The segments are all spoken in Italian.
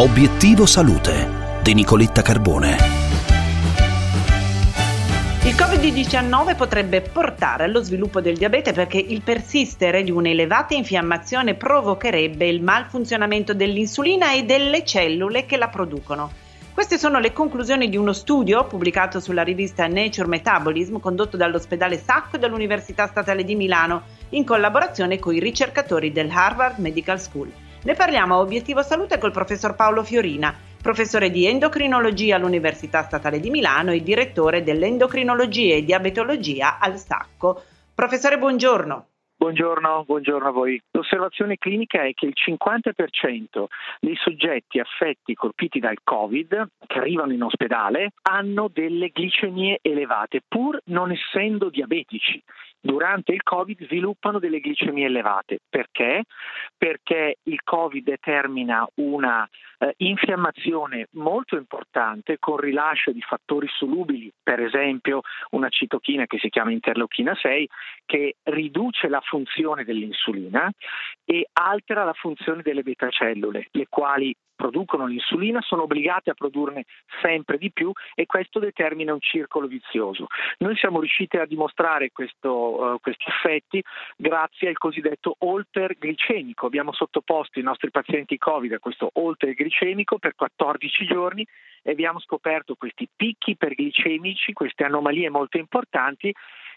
Obiettivo Salute di Nicoletta Carbone. Il Covid-19 potrebbe portare allo sviluppo del diabete perché il persistere di un'elevata infiammazione provocherebbe il malfunzionamento dell'insulina e delle cellule che la producono. Queste sono le conclusioni di uno studio pubblicato sulla rivista Nature Metabolism condotto dall'ospedale Sacco e dall'Università Statale di Milano in collaborazione con i ricercatori del Harvard Medical School. Ne parliamo a Obiettivo Salute col professor Paolo Fiorina, professore di endocrinologia all'Università Statale di Milano e direttore dell'endocrinologia e diabetologia al Sacco. Professore, buongiorno. Buongiorno, buongiorno, a voi. L'osservazione clinica è che il 50% dei soggetti affetti colpiti dal Covid che arrivano in ospedale hanno delle glicemie elevate, pur non essendo diabetici durante il Covid sviluppano delle glicemie elevate. Perché? Perché il Covid determina una eh, infiammazione molto importante con rilascio di fattori solubili, per esempio una citochina che si chiama interleuchina 6, che riduce la funzione dell'insulina e altera la funzione delle beta cellule, le quali producono l'insulina sono obbligate a produrne sempre di più e questo determina un circolo vizioso. Noi siamo riusciti a dimostrare questo, uh, questi effetti grazie al cosiddetto holter glicemico. Abbiamo sottoposto i nostri pazienti Covid a questo holter glicemico per 14 giorni e abbiamo scoperto questi picchi perglicemici, queste anomalie molto importanti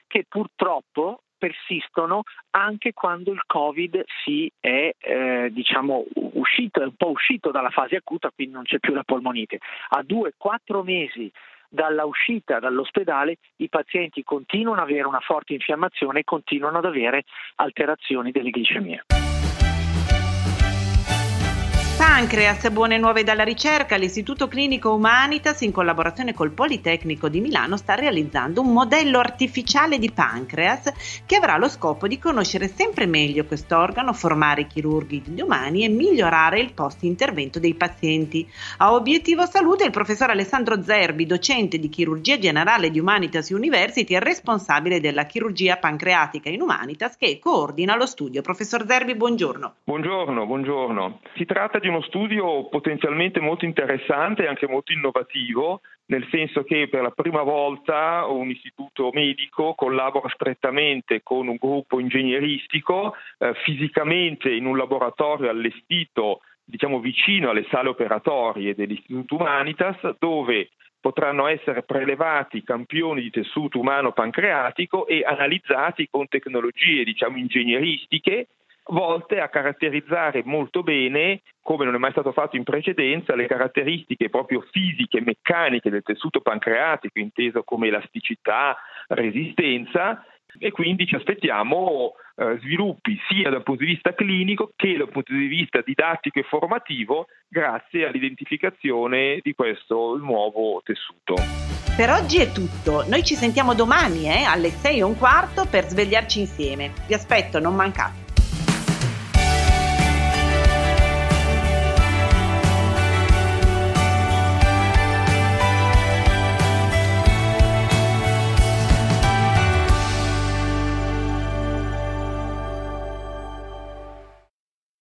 che purtroppo persistono anche quando il Covid si è eh, diciamo, uscito, è un po' uscito dalla fase acuta, quindi non c'è più la polmonite. A due, quattro mesi dalla uscita dall'ospedale i pazienti continuano ad avere una forte infiammazione e continuano ad avere alterazioni delle glicemie. Pancreas, buone nuove dalla ricerca, l'Istituto Clinico Humanitas in collaborazione col Politecnico di Milano sta realizzando un modello artificiale di pancreas che avrà lo scopo di conoscere sempre meglio quest'organo, formare i chirurghi degli umani e migliorare il post intervento dei pazienti. A obiettivo salute il professor Alessandro Zerbi, docente di chirurgia generale di Humanitas University e responsabile della chirurgia pancreatica in Humanitas che coordina lo studio. Professor Zerbi, buongiorno. Buongiorno, buongiorno. Si tratta di uno studio potenzialmente molto interessante e anche molto innovativo, nel senso che per la prima volta un istituto medico collabora strettamente con un gruppo ingegneristico eh, fisicamente in un laboratorio allestito diciamo vicino alle sale operatorie dell'Istituto Humanitas dove potranno essere prelevati campioni di tessuto umano pancreatico e analizzati con tecnologie diciamo ingegneristiche volte a caratterizzare molto bene, come non è mai stato fatto in precedenza, le caratteristiche proprio fisiche e meccaniche del tessuto pancreatico, inteso come elasticità, resistenza, e quindi ci aspettiamo eh, sviluppi sia dal punto di vista clinico che dal punto di vista didattico e formativo grazie all'identificazione di questo nuovo tessuto. Per oggi è tutto, noi ci sentiamo domani eh, alle 6 e un quarto per svegliarci insieme. Vi aspetto, non mancate.